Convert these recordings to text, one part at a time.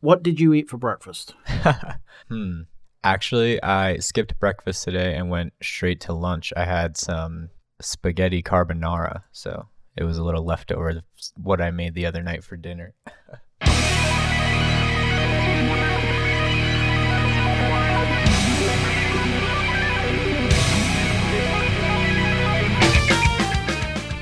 what did you eat for breakfast? hmm. Actually, I skipped breakfast today and went straight to lunch. I had some spaghetti carbonara, so it was a little leftover what I made the other night for dinner.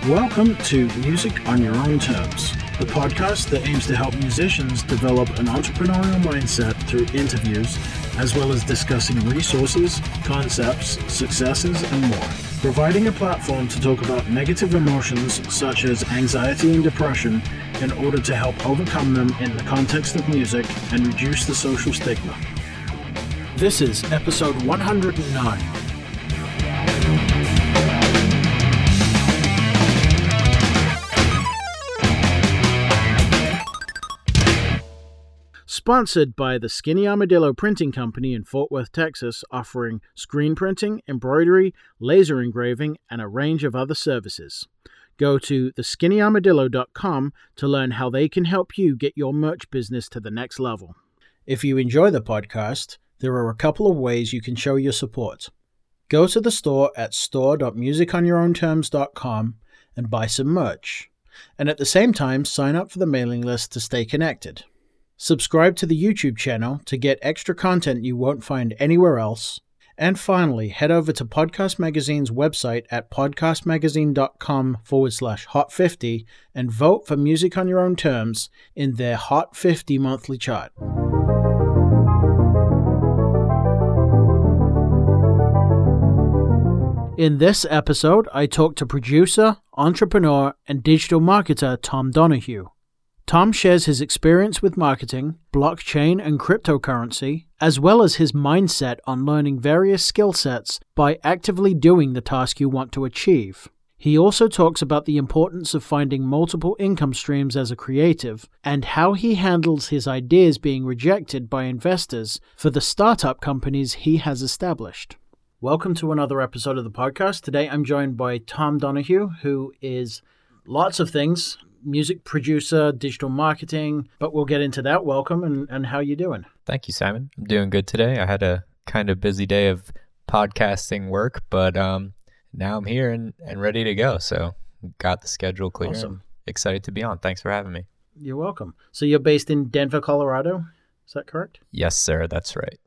Welcome to Music on Your Own Terms, the podcast that aims to help musicians develop an entrepreneurial mindset through interviews, as well as discussing resources, concepts, successes, and more. Providing a platform to talk about negative emotions such as anxiety and depression in order to help overcome them in the context of music and reduce the social stigma. This is episode 109. Sponsored by the Skinny Armadillo Printing Company in Fort Worth, Texas, offering screen printing, embroidery, laser engraving, and a range of other services. Go to theskinnyarmadillo.com to learn how they can help you get your merch business to the next level. If you enjoy the podcast, there are a couple of ways you can show your support. Go to the store at store.musiconyourownterms.com and buy some merch. And at the same time, sign up for the mailing list to stay connected. Subscribe to the YouTube channel to get extra content you won't find anywhere else. And finally, head over to Podcast Magazine's website at podcastmagazine.com forward slash hot 50 and vote for Music on Your Own Terms in their Hot 50 monthly chart. In this episode, I talk to producer, entrepreneur, and digital marketer Tom Donahue. Tom shares his experience with marketing, blockchain, and cryptocurrency, as well as his mindset on learning various skill sets by actively doing the task you want to achieve. He also talks about the importance of finding multiple income streams as a creative and how he handles his ideas being rejected by investors for the startup companies he has established. Welcome to another episode of the podcast. Today I'm joined by Tom Donahue, who is lots of things music producer, digital marketing, but we'll get into that. Welcome and, and how you doing? Thank you, Simon. I'm doing good today. I had a kind of busy day of podcasting work, but um, now I'm here and, and ready to go. So got the schedule clear. Awesome. Excited to be on. Thanks for having me. You're welcome. So you're based in Denver, Colorado. Is that correct? Yes, sir. That's right.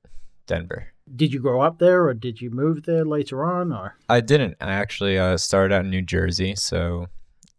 Denver. Did you grow up there or did you move there later on or? I didn't. I actually uh, started out in New Jersey. So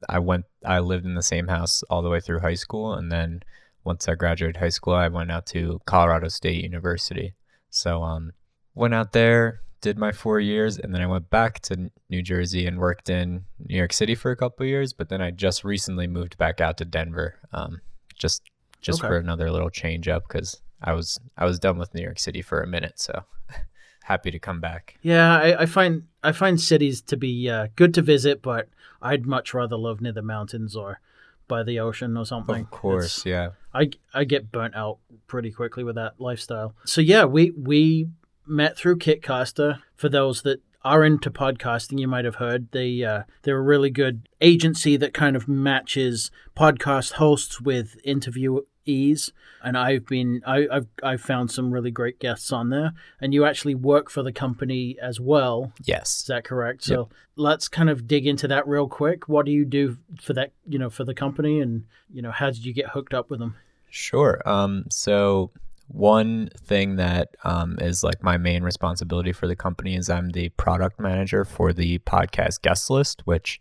I went I lived in the same house all the way through high school and then once I graduated high school I went out to Colorado State University. So um went out there, did my 4 years and then I went back to New Jersey and worked in New York City for a couple years, but then I just recently moved back out to Denver um just just okay. for another little change up cuz I was I was done with New York City for a minute, so happy to come back. Yeah, I, I find I find cities to be uh, good to visit, but I'd much rather live near the mountains or by the ocean or something. Of course, it's, yeah. I I get burnt out pretty quickly with that lifestyle. So yeah, we we met through Kitcaster. For those that are into podcasting, you might have heard they uh, they're a really good agency that kind of matches podcast hosts with interview ease and i've been I, have i've found some really great guests on there. And you actually work for the company as well. Yes. Is that correct? Yep. so let's kind of dig into that real quick. What do you do for that you know for the company? And you know how did you get hooked up with them? Sure. Um so one thing that um, is like my main responsibility for the company is i'm the product manager for the podcast guest list which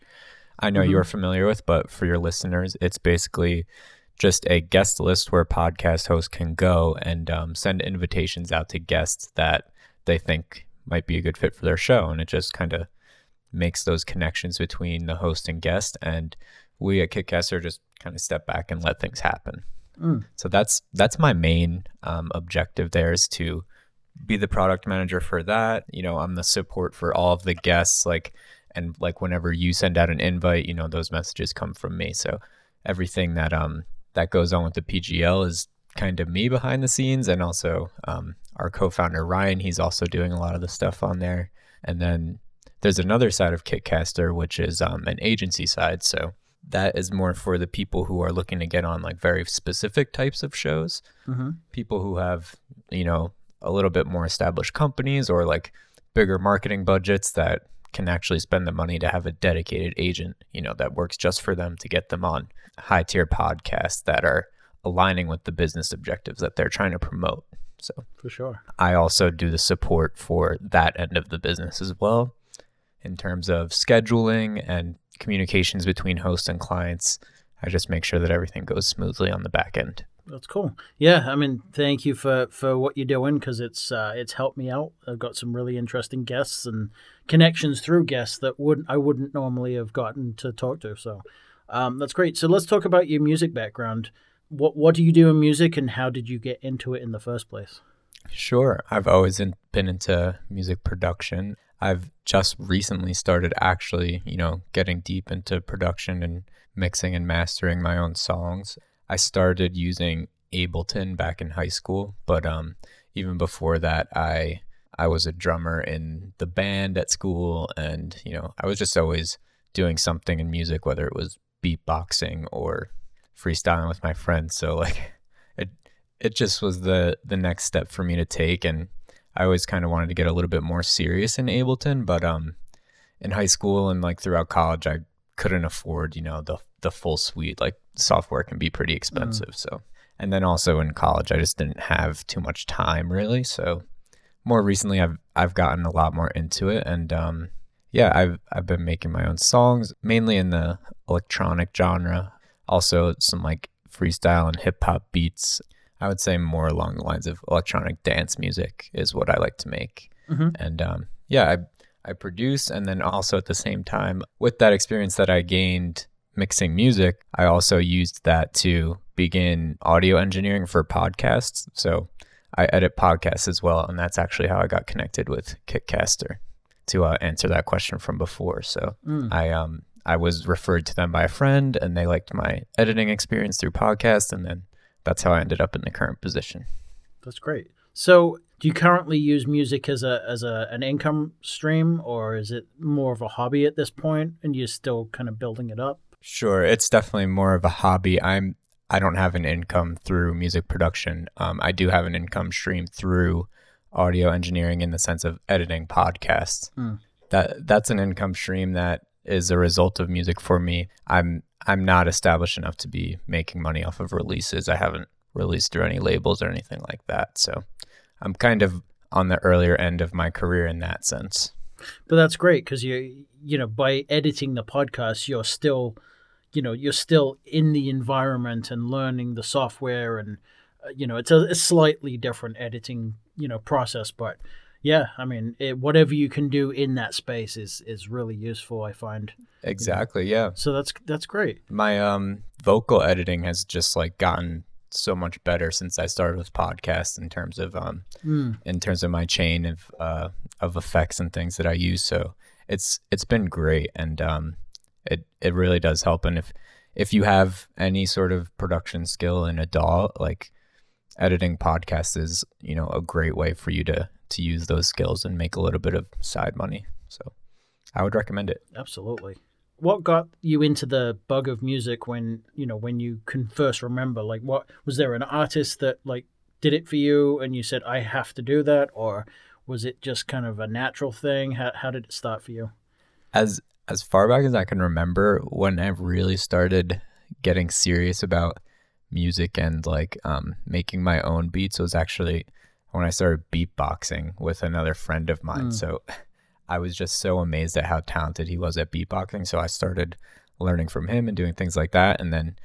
i know mm-hmm. you're familiar with but for your listeners it's basically just a guest list where podcast hosts can go and um, send invitations out to guests that they think might be a good fit for their show. And it just kind of makes those connections between the host and guest. And we at Kitcaster just kind of step back and let things happen. Mm. So that's that's my main um, objective there is to be the product manager for that. You know, I'm the support for all of the guests. Like, and like whenever you send out an invite, you know, those messages come from me. So everything that um that goes on with the PGL is kind of me behind the scenes and also um, our co-founder Ryan. He's also doing a lot of the stuff on there. And then there's another side of Kitcaster, which is um, an agency side. So that is more for the people who are looking to get on like very specific types of shows. Mm-hmm. People who have, you know, a little bit more established companies or like bigger marketing budgets that can actually spend the money to have a dedicated agent, you know, that works just for them to get them on high tier podcasts that are aligning with the business objectives that they're trying to promote. So, For sure. I also do the support for that end of the business as well in terms of scheduling and communications between hosts and clients. I just make sure that everything goes smoothly on the back end. That's cool. Yeah, I mean, thank you for for what you're doing because it's uh, it's helped me out. I've got some really interesting guests and connections through guests that wouldn't I wouldn't normally have gotten to talk to. So um, that's great. So let's talk about your music background. What what do you do in music, and how did you get into it in the first place? Sure. I've always in, been into music production. I've just recently started actually, you know, getting deep into production and mixing and mastering my own songs. I started using Ableton back in high school, but um, even before that, I I was a drummer in the band at school, and you know, I was just always doing something in music, whether it was beatboxing or freestyling with my friends. So like, it it just was the the next step for me to take, and I always kind of wanted to get a little bit more serious in Ableton, but um, in high school and like throughout college, I couldn't afford, you know, the the full suite. Like software can be pretty expensive. So, and then also in college, I just didn't have too much time really. So, more recently, I've I've gotten a lot more into it, and um, yeah, I've I've been making my own songs, mainly in the electronic genre. Also, some like freestyle and hip hop beats. I would say more along the lines of electronic dance music is what I like to make. Mhm. And um, yeah, I I produce, and then also at the same time, with that experience that I gained mixing music, I also used that to begin audio engineering for podcasts. So I edit podcasts as well, and that's actually how I got connected with Kitcaster to uh, answer that question from before. So Mm. I um I was referred to them by a friend, and they liked my editing experience through podcasts, and then that's how I ended up in the current position. That's great. So, do you currently use music as a as a an income stream, or is it more of a hobby at this point, and you're still kind of building it up? Sure, it's definitely more of a hobby. I'm I don't have an income through music production. Um, I do have an income stream through audio engineering in the sense of editing podcasts. Mm. That that's an income stream that is a result of music for me. I'm I'm not established enough to be making money off of releases. I haven't released through any labels or anything like that. So I'm kind of on the earlier end of my career in that sense. But that's great because you you know by editing the podcast, you're still you know you're still in the environment and learning the software and uh, you know it's a, a slightly different editing you know process, but yeah, I mean it, whatever you can do in that space is is really useful. I find Exactly. Yeah. so that's that's great. my um vocal editing has just like gotten so much better since I started with podcasts in terms of um Mm. in terms of my chain of uh of effects and things that I use. So it's it's been great and um it it really does help. And if if you have any sort of production skill in a DAW, like editing podcasts is, you know, a great way for you to to use those skills and make a little bit of side money. So I would recommend it. Absolutely. What got you into the bug of music when you know when you can first remember? Like, what was there an artist that like did it for you, and you said, "I have to do that," or was it just kind of a natural thing? How how did it start for you? as as far back as I can remember, when I really started getting serious about music and like um, making my own beats was actually when I started beatboxing with another friend of mine. Mm. So I was just so amazed at how talented he was at beatboxing. So I started learning from him and doing things like that. And then,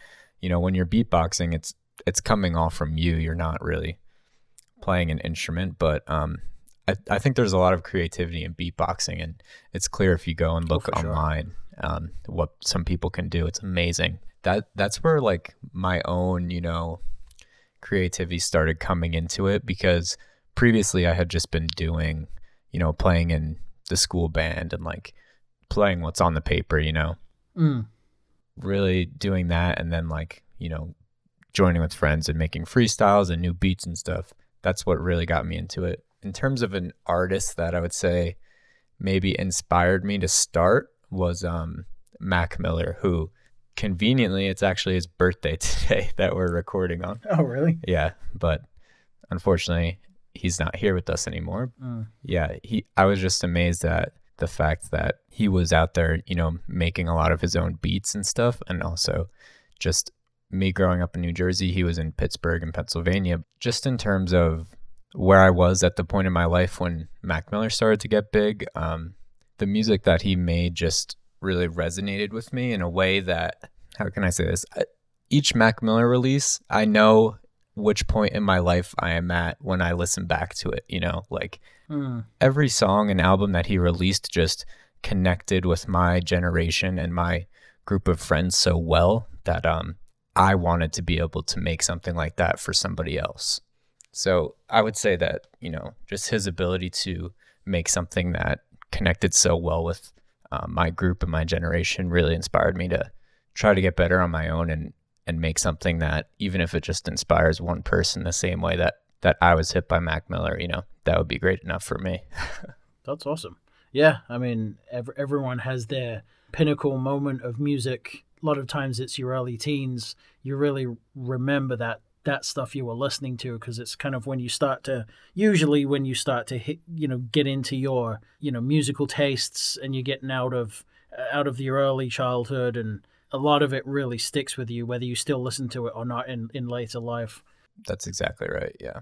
you know, when you're beatboxing, it's it's coming all from you. You're not really playing an instrument, but um, I, I think there's a lot of creativity in beatboxing, and it's clear if you go and look for sure. online um, what some people can do. It's amazing. That that's where like my own you know creativity started coming into it because previously I had just been doing you know playing in the school band and like playing what's on the paper, you know, Mm. really doing that, and then like you know joining with friends and making freestyles and new beats and stuff. That's what really got me into it. In terms of an artist that I would say maybe inspired me to start was um, Mac Miller, who conveniently, it's actually his birthday today that we're recording on. Oh, really? Yeah, but unfortunately, he's not here with us anymore. Mm. Yeah, he. I was just amazed at the fact that he was out there, you know, making a lot of his own beats and stuff, and also just me growing up in New Jersey. He was in Pittsburgh and Pennsylvania. Just in terms of where I was at the point in my life when Mac Miller started to get big, um, the music that he made just really resonated with me in a way that how can I say this? Each Mac Miller release, I know which point in my life I am at when I listen back to it, you know, like Mm. every song and album that he released just connected with my generation and my group of friends so well that um I wanted to be able to make something like that for somebody else. So I would say that, you know, just his ability to make something that connected so well with um, my group and my generation really inspired me to try to get better on my own and and make something that even if it just inspires one person the same way that that I was hit by Mac Miller, you know, that would be great enough for me. That's awesome. Yeah, I mean, ev- everyone has their pinnacle moment of music. A lot of times it's your early teens. You really remember that that stuff you were listening to because it's kind of when you start to usually when you start to hit you know get into your you know musical tastes and you're getting out of uh, out of your early childhood and a lot of it really sticks with you whether you still listen to it or not in in later life That's exactly right. Yeah.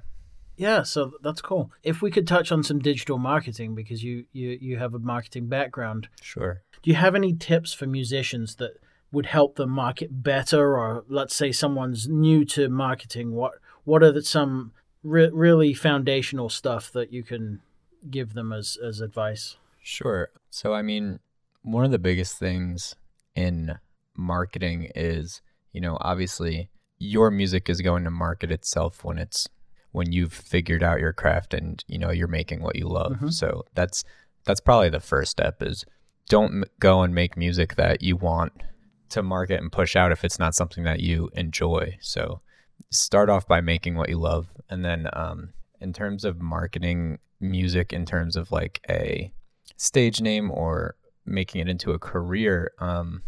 yeah, so that's cool. If we could touch on some digital marketing because you you you have a marketing background. Sure. Do you have any tips for musicians that would help them market better or let's say someone's new to marketing what what are the, some re- really foundational stuff that you can give them as as advice? Sure. So, I mean, one of the biggest things in marketing is, you know, obviously your music is going to market itself when it's when you've figured out your craft and, you know, you're making what you love. Mhm. So, that's that's probably the first step is don't m- go and make music that you want to market and push out if it's not something that you enjoy. So, start off by making what you love and then um in terms of marketing music in terms of like a stage name or making it into a career um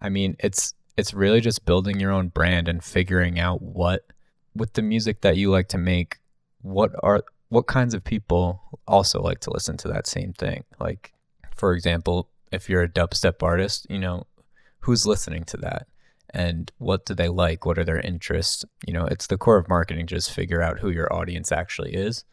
i mean it's it's really just building your own brand and figuring out what with the music that you like to make what are what kinds of people also like to listen to that same thing like for example if you're a dubstep artist you know who's listening to that and what do they like? What are their interests? You know it's the core of marketing just figure out who your audience actually is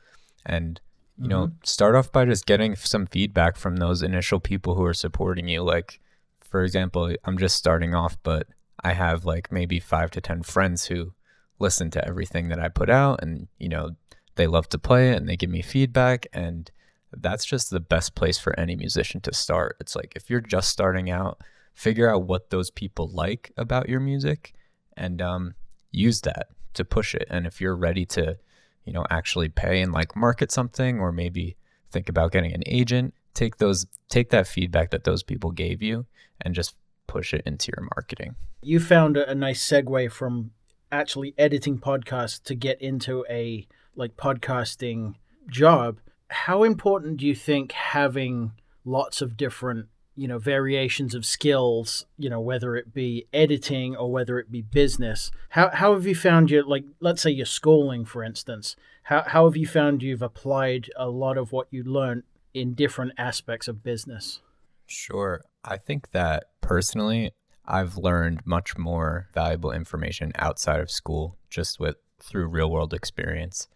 and you know mm-hmm. start off by just getting some feedback from those initial people who are supporting you. Like for example i'm just starting off but i have like maybe five to ten friends who listen to everything that i put out and you know they love to play it and they give me feedback and that's just the best place for any musician to start. It's like if you're just starting out figure out what those people like about your music and um, use that to push it and if you're ready to you know actually pay and like market something or maybe think about getting an agent take those take that feedback that those people gave you and just push it into your marketing You found a, nice segue from actually editing podcasts to get into a like podcasting job. How important do you think having lots of different, you know, variations of skills, you know, whether it be editing or whether it be business, how how have you found your like let's say your schooling for instance, how how have you found you've applied a lot of what you learned in different aspects of business? Sure. I think that personally, I've learned much more valuable information outside of school just with through real world experience.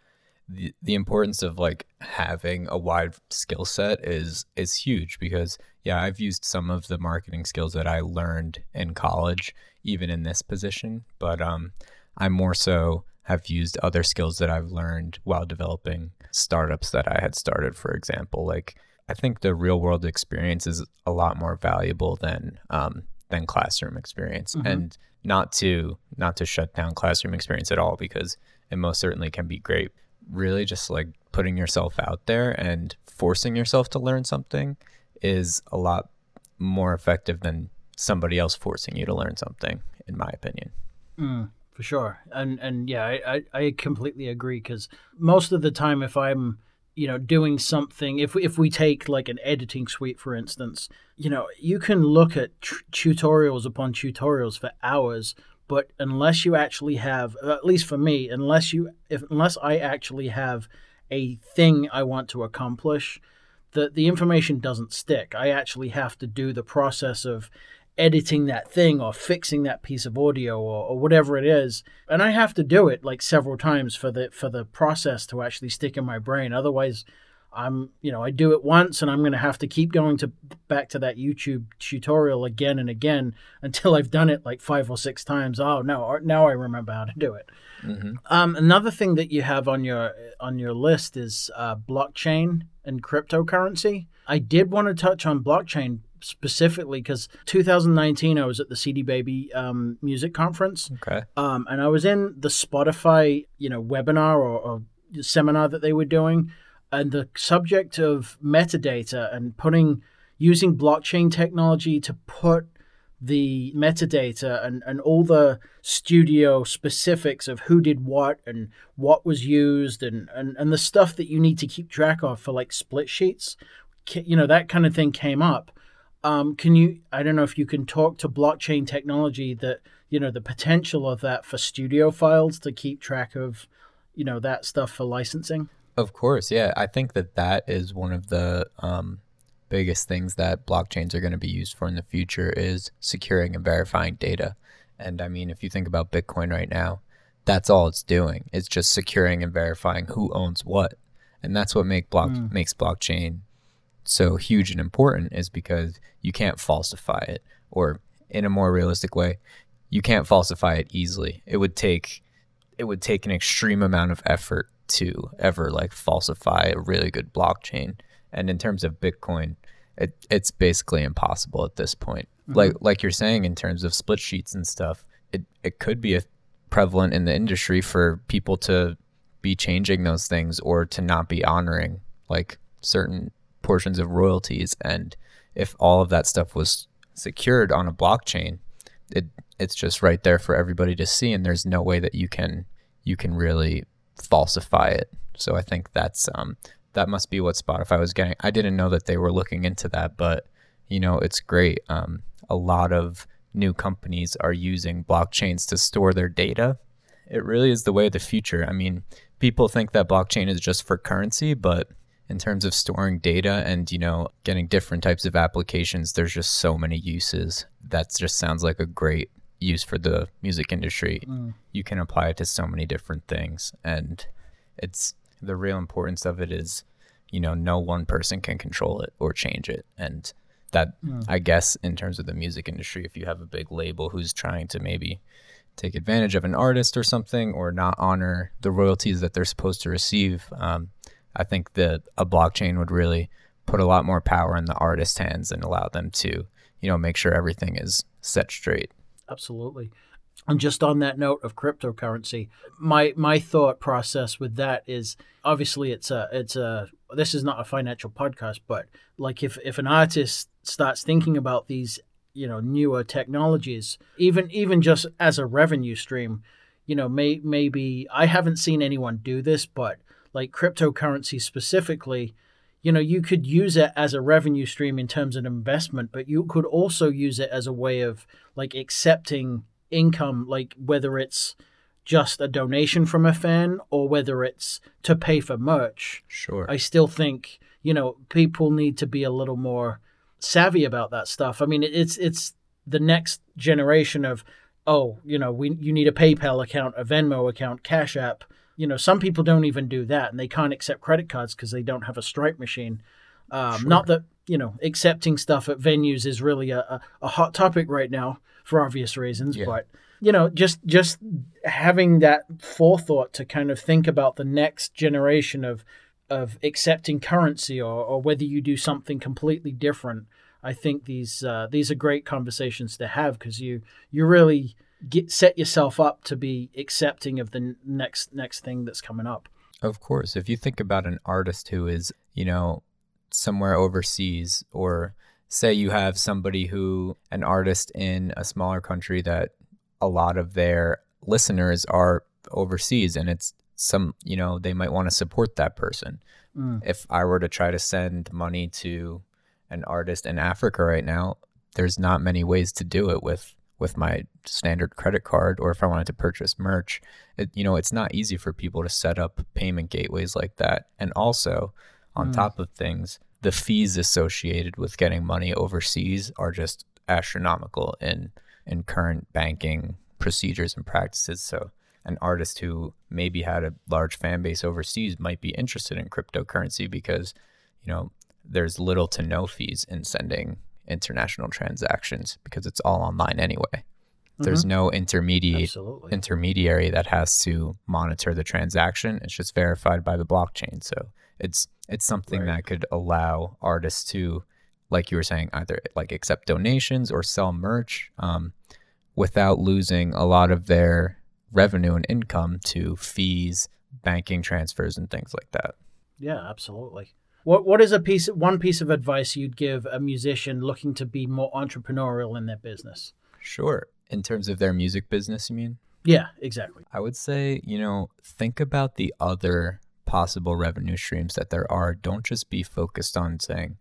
The, the importance of like having a wide skill set is is huge because yeah, I've used some of the marketing skills that I learned in college even in this position, but um I more so have used other skills that I've learned while developing startups that I had started, for example. Like I think the real world experience is a lot more valuable than um, than classroom experience, Mhm. and not to not to shut down classroom experience at all because it most certainly can be great. Really, just like putting yourself out there and forcing yourself to learn something is a lot more effective than somebody else forcing you to learn something, in my opinion. Mm, for sure, and and yeah, I I, I completely agree because most of the time, if I'm you know doing something if we, if we take like an editing suite for instance you know you can look at tutorials upon tutorials for hours but unless you actually have at least for me unless you if unless i actually have a thing i want to accomplish the the information doesn't stick. I actually have to do the process of editing that thing or fixing that piece of audio or, or whatever it is. And i have to do it like several times for the for the process to actually stick in my brain. Otherwise i'm you know i do it once and i'm going to have to keep going to back to that youtube tutorial again and again until i've done it like five or six times. Oh no now i remember how to do it. Mm-hmm. um, another thing that you have on your on your list is uh, blockchain and cryptocurrency i did want to touch on blockchain specifically because 2019 I was at the CD Baby um, music conference. Okay. Um, and I was in the Spotify, you know, webinar or, or seminar that they were doing, and the subject of metadata and putting using blockchain technology to put the metadata and, and all the studio specifics of who did what and what was used and, and, and the stuff that you need to keep track of for like split sheets you know that kind of thing came up um, can you? I don't know if you can talk to blockchain technology that you know the potential of that for studio files to keep track of, you know, that stuff for licensing. Of course, yeah. I think that that is one of the um, biggest things that blockchains are going to be used for in the future is securing and verifying data. And I mean, if you think about Bitcoin right now, that's all it's doing. It's just securing and verifying who owns what, and that's what make block mm. makes blockchain so huge and important is because you can't falsify it or in a more realistic way you can't falsify it easily it would take it would take an extreme amount of effort to ever like falsify a really good blockchain and in terms of bitcoin it, it's basically impossible at this point mm-hmm. like like you're saying in terms of split sheets and stuff it, it could be a prevalent in the industry for people to be changing those things or to not be honoring like certain portions of royalties. And if all of that stuff was secured on a blockchain, it it's just right there for everybody to see, and there's no way that you can you can really falsify it. So I think that's um, that must be what Spotify was getting. I didn't know that they were looking into that, but you know it's great. Um, a lot of new companies are using blockchains to store their data. It really is the way of the future. I mean, people think that blockchain is just for currency, but in terms of storing data and you know getting different types of applications there's just so many uses that just sounds like a great use for the music industry mm. you can apply it to so many different things and it's the real importance of it is you know no one person can control it or change it and that mm. i guess in terms of the music industry if you have a big label who's trying to maybe take advantage of an artist or something or not honor the royalties that they're supposed to receive um, I think that a blockchain would really put a lot more power in the artist's hands and allow them to, you know, make sure everything is set straight. Absolutely. And just on that note of cryptocurrency, my my thought process with that is obviously it's a it's a this is not a financial podcast, but like if if an artist starts thinking about these you know newer technologies, even even just as a revenue stream, you know may maybe I haven't seen anyone do this, but like cryptocurrency specifically, you know, you could use it as a revenue stream in terms of investment, but you could also use it as a way of like accepting income, like whether it's just a donation from a fan or whether it's to pay for merch. Sure. I still think, you know, people need to be a little more savvy about that stuff. I mean, it's it's the next generation of oh, you know, we you need a PayPal account, a Venmo account, Cash App you know, some people don't even do that, and they can't accept credit cards because they don't have a Stripe machine. Um, sure. Not that you know, accepting stuff at venues is really a, a, a hot topic right now for obvious reasons, yeah. but you know, just just having that forethought to kind of think about the next generation of of accepting currency or, or whether you do something completely different. I think these uh, these are great conversations to have because you you really get set yourself up to be accepting of the next next thing that's coming up. Of course, if you think about an artist who is, you know, somewhere overseas or say you have somebody who an artist in a smaller country that a lot of their listeners are overseas and it's some, you know, they might want to support that person. Mm. If I were to try to send money to an artist in Africa right now, there's not many ways to do it with with my standard credit card or if I wanted to purchase merch. It, you know, it's not easy for people to set up payment gateways like that. And also, on Mm. top of things, the fees associated with getting money overseas are just astronomical in in current banking procedures and practices. So an artist who maybe had a large fan base overseas might be interested in cryptocurrency because, you know, there's little to no fees in sending international transactions because it's all online anyway. There's mm-hmm. no intermediate Absolutely. intermediary that has to monitor the transaction. It's just verified by the blockchain. So it's it's something Right. that could allow artists to, like you were saying, either like accept donations or sell merch um, without losing a lot of their revenue and income to fees, banking transfers, and things like that. Yeah, absolutely. What what is a piece one piece of advice you'd give a musician looking to be more entrepreneurial in their business? Sure. In terms of their music business, you mean? Yeah, exactly. I would say, you know, think about the other possible revenue streams that there are. Don't just be focused on saying,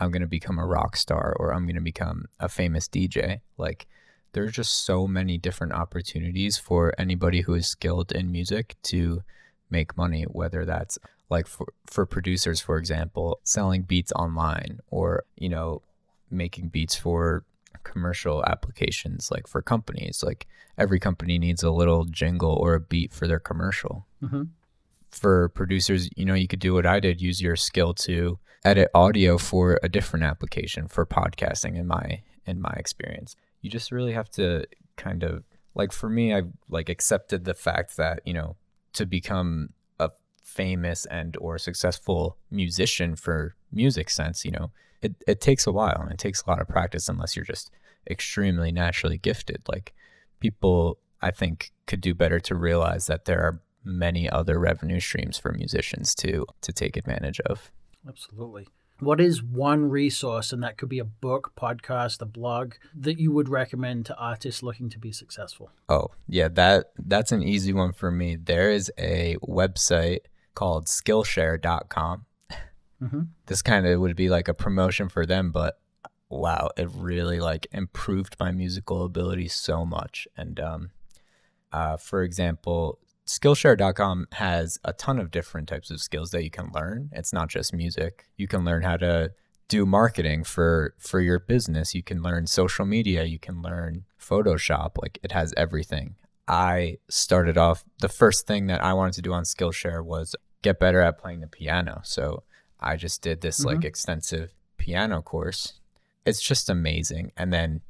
I'm going to become a rock star or I'm going to become a famous DJ. Like, there's just so many different opportunities for anybody who is skilled in music to make money, whether that's like for, for producers, for example, selling beats online or, you know, making beats for commercial applications like for companies like every company needs a little jingle or a beat for their commercial Mhm. For producers you know you could do what i did use your skill to edit audio for a different application for podcasting in my in my experience. You just really have to kind of like for me I've like accepted the fact that you know to become a famous and or successful musician for music sense you know it, it takes a while and it takes a lot of practice unless you're just extremely naturally gifted. Like people i think could do better to realize that there are many other revenue streams for musicians to to take advantage of Absolutely. What is one resource, and that could be a book, podcast, a blog, that you would recommend to artists looking to be successful? Oh, yeah, that that's an easy one for me. There is a website called skillshare.com. Mhm. This kind of would be like a promotion for them, but wow, it really like improved my musical ability so much. And um uh for example, skillshare.com has a ton of different types of skills that you can learn. It's not just music. You can learn how to do marketing for for your business. You can learn social media, you can learn Photoshop, like it has everything. I started off the first thing that I wanted to do on Skillshare was get better at playing the piano. So I just did this mm-hmm. like extensive piano course. It's just amazing. And then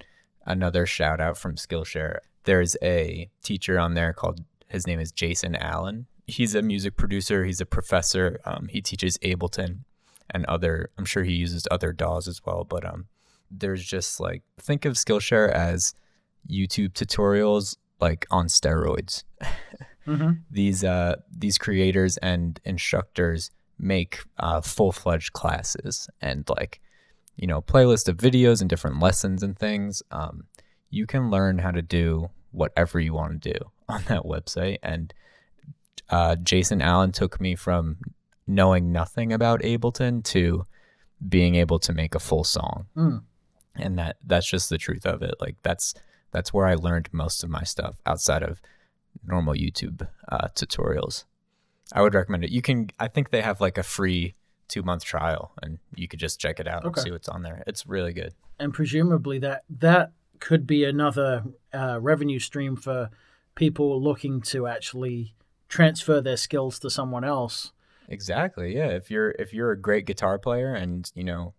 another shout out from Skillshare. There's a teacher on there called his name is Jason Allen. He's a music producer. He's a professor. Um, he teaches Ableton and other. I'm sure he uses other DAWs as well. But um, there's just like think of Skillshare as YouTube tutorials like on steroids. Mhm. These uh these creators and instructors make uh, full fledged classes and like you know playlist of videos and different lessons and things. Um, you can learn how to do whatever you want to do on that website. And uh, Jason Allen took me from knowing nothing about Ableton to being able to make a full song Mm. and that that's just the truth of it like that's that's where i learned most of my stuff outside of normal youtube uh, tutorials i would recommend it you can i think they have like a free two month trial and you could just check it out Okay. and see what's on there it's really good and presumably that that could be another uh, revenue stream for people looking to actually transfer their skills to someone else. exactly yeah. If you're if you're a great guitar player and you know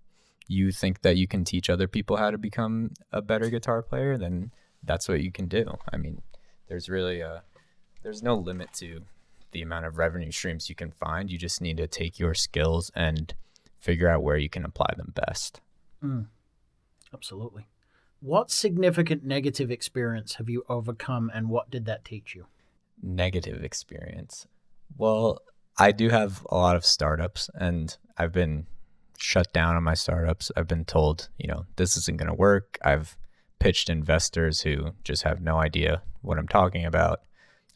you think that you can teach other people how to become a better guitar player then that's what you can do. I mean there's really a there's no limit to the amount of revenue streams you can find. You just need to take your skills and figure out where you can apply them best. Mm. Absolutely. What significant negative experience have you overcome, and what did that teach you? negative experience. Well i do have a lot of startups and i've been shut down on my startups. I've been told you know this isn't going to work. I've pitched investors who just have no idea what i'm talking about.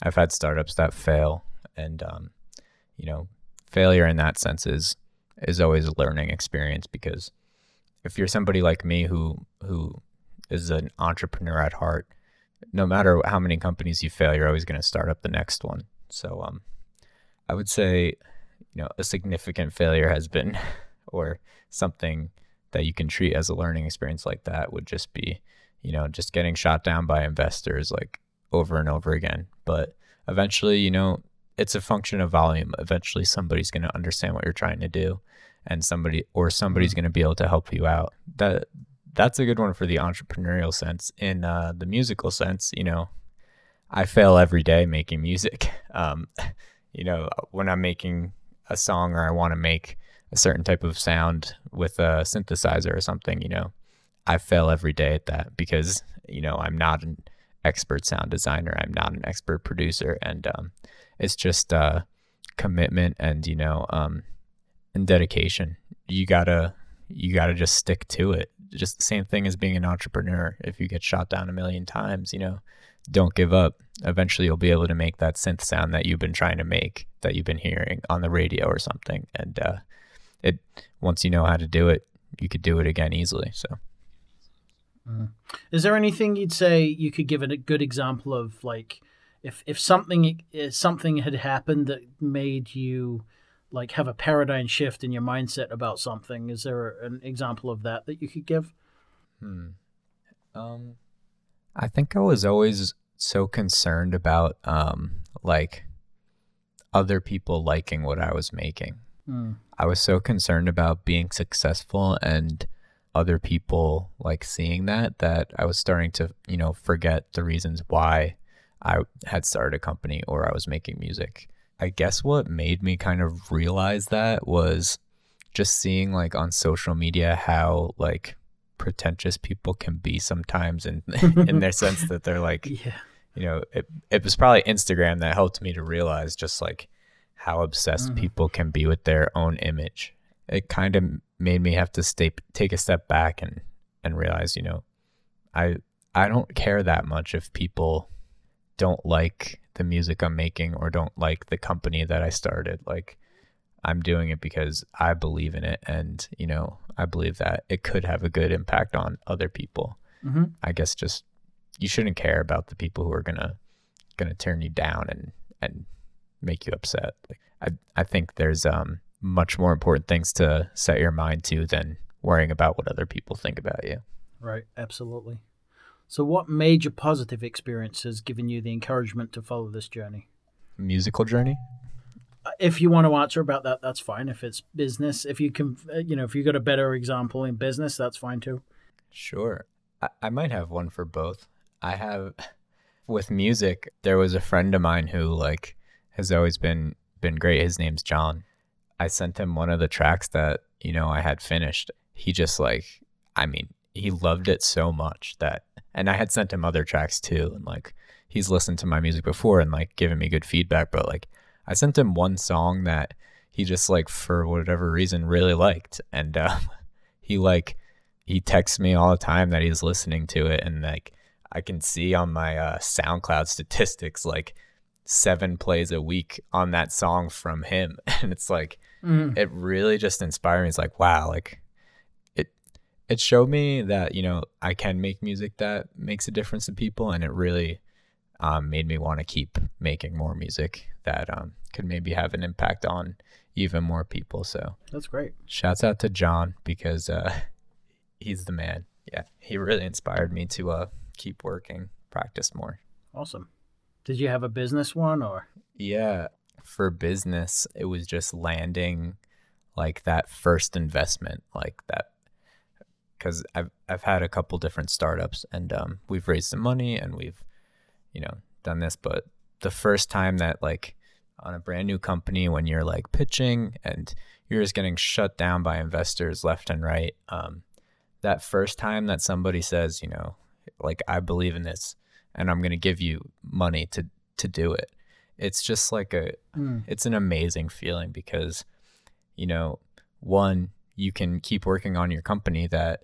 I've had startups that fail and um, you know, failure in that sense is is always a learning experience because if you're somebody like me who who is an entrepreneur at heart, no matter how many companies you fail, you're always going to start up the next one. So um, I would say, you know, a significant failure has been, or something that you can treat as a learning experience like that would just be, you know, just getting shot down by investors like over and over again. But eventually, you know, it's a function of volume. Eventually, somebody's going to understand what you're trying to do, and somebody or somebody's mm-hmm. going to be able to help you out. That that's a good one for the entrepreneurial sense. In uh, the musical sense, you know, I fail every day making music. Um, you know, when I'm making a song or I want to make a certain type of sound with a synthesizer or something, you know, I fail every day at that because you know I'm not an expert sound designer. I'm not an expert producer, and um, it's just uh, commitment and you know um, and dedication. You gotta you gotta just stick to it just the same thing as being an entrepreneur. If you get shot down a million times, you know, don't give up. Eventually, you'll be able to make that synth sound that you've been trying to make, that you've been hearing on the radio or something. And uh, it once you know how to do it, you could do it again easily. So. Mm. Is there anything you'd say you could give it a good example of, like, if if something if something had happened that made you like have a paradigm shift in your mindset about something. Is there an example of that that you could give? Hmm. Um, I think I was always so concerned about um like other people liking what I was making. Hmm. I was so concerned about being successful and other people like seeing that that I was starting to, you know, forget the reasons why I had started a company or I was making music. I guess what made me kind of realize that was just seeing like on social media how like pretentious people can be sometimes in in their sense that they're like yeah. you know it, it was probably Instagram that helped me to realize just like how obsessed mm. people can be with their own image. It kind of made me have to stay take a step back and and realize, you know, I I don't care that much if people don't like the music I'm making or don't like the company that I started. Like I'm doing it because I believe in it and, you know, I believe that it could have a good impact on other people. Mm-hmm. I guess just you shouldn't care about the people who are going to going to turn you down and and make you upset. Like I I think there's um much more important things to set your mind to than worrying about what other people think about you. Right, absolutely. So, what major positive experience has given you the encouragement to follow this journey? Musical journey? Uh, if you want to answer about that, that's fine. If it's business, if you can, uh, you know, if you got a better example in business, that's fine too. Sure. I, I might have one for both. I have, with music, there was a friend of mine who, like, has always been been great. His name's John. I sent him one of the tracks that, you know, I had finished. He just, like, I mean, he loved it so much that and I had sent him other tracks too and like he's listened to my music before and like given me good feedback but like I sent him one song that he just like for whatever reason really liked. And uh, he like he texts me all the time that he's listening to it and like I can see on my uh, SoundCloud statistics like seven plays a week on that song from him. And it's like mm. it really just inspired me. It's like wow like it showed me that you know I can make music that makes a difference to people, and it really um, made me want to keep making more music that um, could maybe have an impact on even more people. So that's great. Shouts out to John because uh, he's the man. Yeah, he really inspired me to uh, keep working, practice more. Awesome. Did you have a business one or? Yeah, for business, it was just landing like that first investment, like that because I've I've had a couple different startups and um, we've raised some money and we've you know done this, but the first time that like on a brand new company when you're like pitching and you're just getting shut down by investors left and right, um, that first time that somebody says you know like I believe in this and I'm gonna give you money to to do it, it's just like a mm. it's an amazing feeling because you know one you can keep working on your company that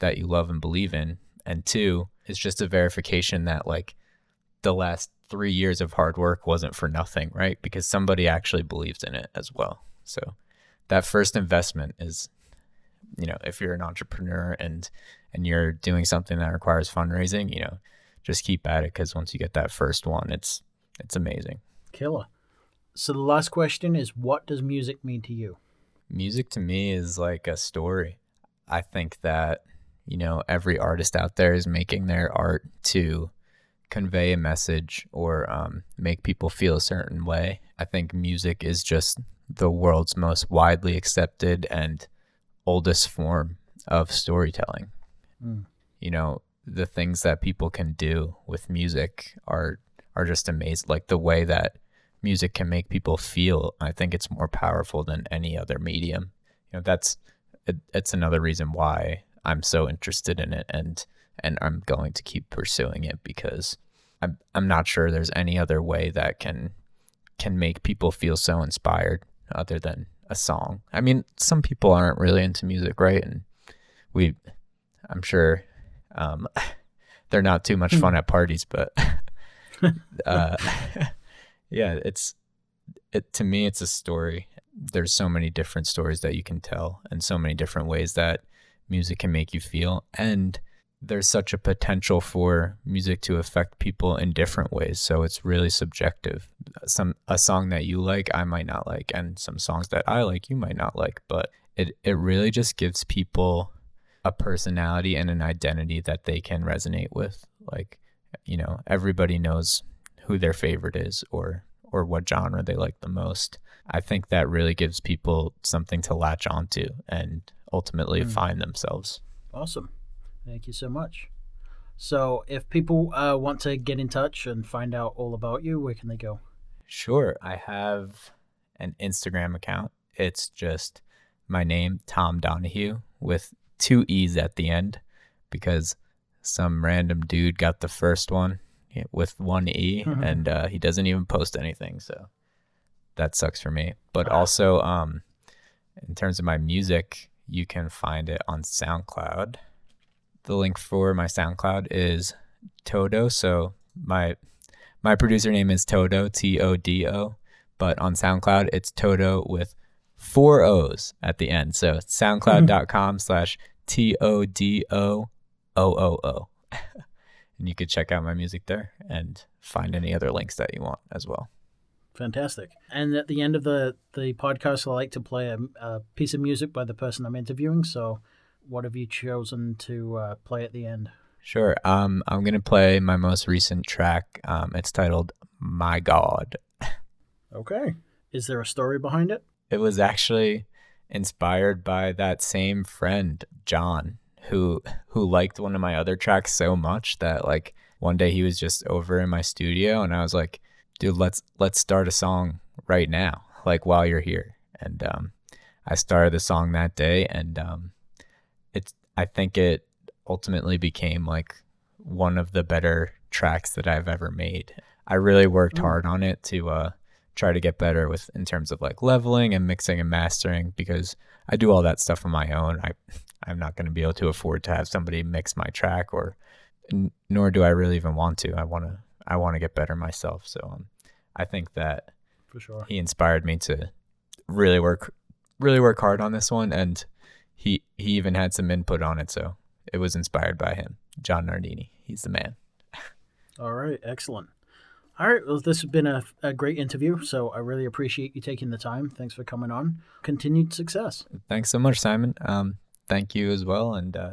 that you love and believe in and two it's just a verification that like the last three years of hard work wasn't for nothing, right? Because somebody actually believes in it as well. So that first investment is, you know, if you're an entrepreneur and and you're doing something that requires fundraising, you know, just keep at it because once you get that first one, it's it's amazing. Killer. So the last question is, what does music mean to you? Music to me is like a story. I think that you know every artist out there is making their art to convey a message or um, make people feel a certain way. I think music is just the world's most widely accepted and oldest form of storytelling. Mm. You know, the things that people can do with music are are just amazing. Like the way that music can make people feel, I think it's more powerful than any other medium. You know, that's it, it's another reason why I'm so interested in it and and I'm going to keep pursuing it because I'm I'm not sure there's any other way that can can make people feel so inspired other than a song. I mean, some people aren't really into music, right? And we I'm sure um, they're not too much fun hmm. at parties, but uh, yeah, it's it to me it's a story. There's so many different stories that you can tell and so many different ways that music can make you feel. And there's such a potential for music to affect people in different ways. So it's really subjective. Some a song that you like i might not like. And some songs that i like you might not like. But it it really just gives people a personality and an identity that they can resonate with. Like you know everybody knows who their favorite is or or what genre they like the most. I think that really gives people something to latch onto and ultimately mm. find themselves. Awesome. Thank you so much. So if people uh, want to get in touch and find out all about you where can they go? Sure. I have an instagram account. It's just my name tom donahue with two e's at the end because some random dude got the first one with one e, mm-hmm. and uh, he doesn't even post anything. So that sucks for me. But also, um, in terms of my music, you can find it on SoundCloud. The link for my SoundCloud is Todo. So my my producer name is Todo, T O D O, but on SoundCloud it's Todo with four O's at the end. So soundcloud.com slash T O D O O O O. And you could check out my music there and find any other links that you want as well. Fantastic. And at the end of the, the podcast, I like to play a, a piece of music by the person I'm interviewing. So, what have you chosen to uh, play at the end? Sure. Um, I'm going to play my most recent track. Um, it's titled My God. Okay. Is there a story behind it? It was actually inspired by that same friend, John who who liked one of my other tracks so much that like one day he was just over in my studio and I was like, dude, let's let's start a song right now, like while you're here. And um, I started the song that day, and um, it's I think it ultimately became like one of the better tracks that I've ever made. I really worked mm. hard on it to uh, try to get better with in terms of like leveling and mixing and mastering because I do all that stuff on my own. I I'm not going to be able to afford to have somebody mix my track or n- nor do I really even want to. I want to I want to get better myself. So um, I think that for sure he inspired me to really work really work hard on this one and he he even had some input on it so it was inspired by him. John Nardini. He's the man. All right, excellent. All right. Well, this has been a, a great interview. So I really appreciate you taking the time. Thanks for coming on. Continued success. Thanks so much, Simon. Um, thank you as well. And uh,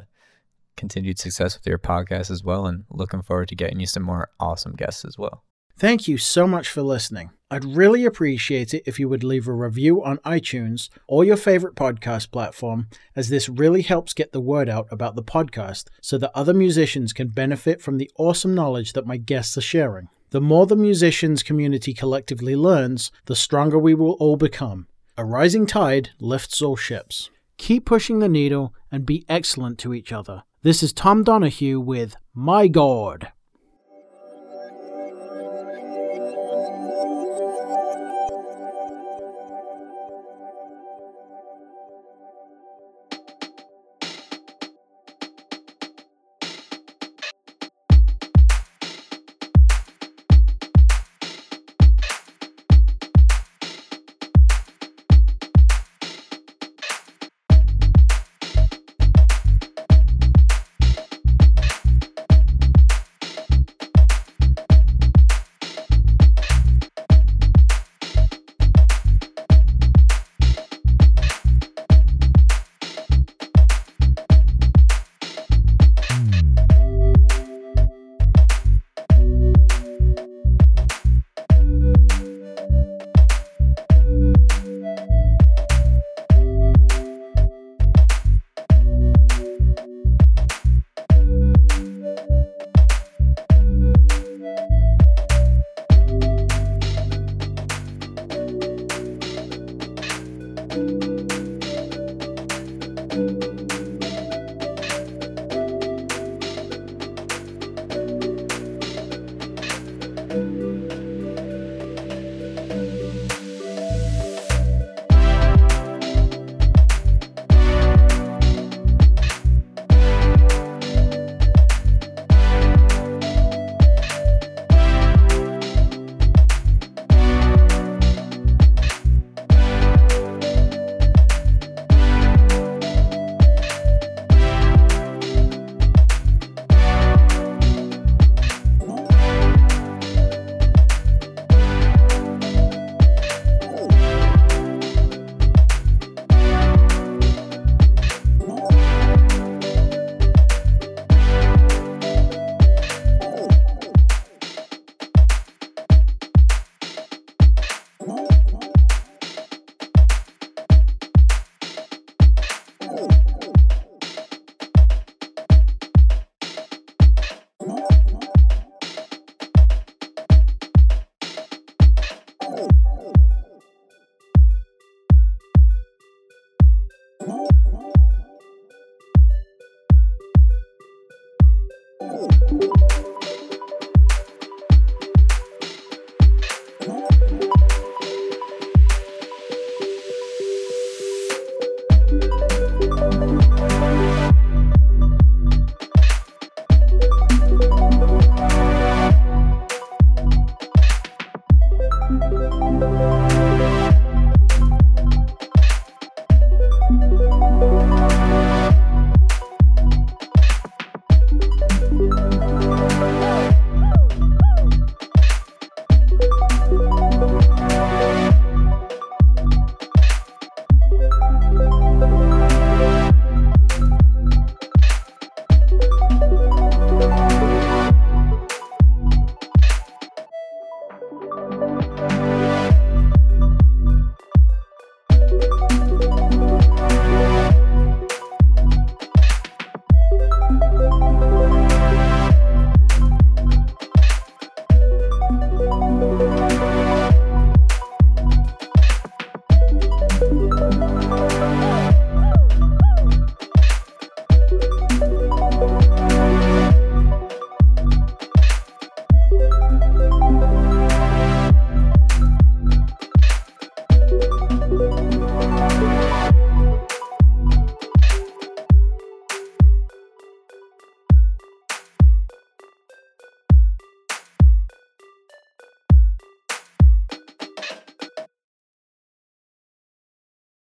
continued success with your podcast as well. And looking forward to getting you some more awesome guests as well. Thank you so much for listening. I'd really appreciate it if you would leave a review on iTunes or your favorite podcast platform, as this really helps get the word out about the podcast so that other musicians can benefit from the awesome knowledge that my guests are sharing. The more the musicians community collectively learns, the stronger we will all become. A rising tide lifts all ships. Keep pushing the needle and be excellent to each other. This is Tom Donahue with My God.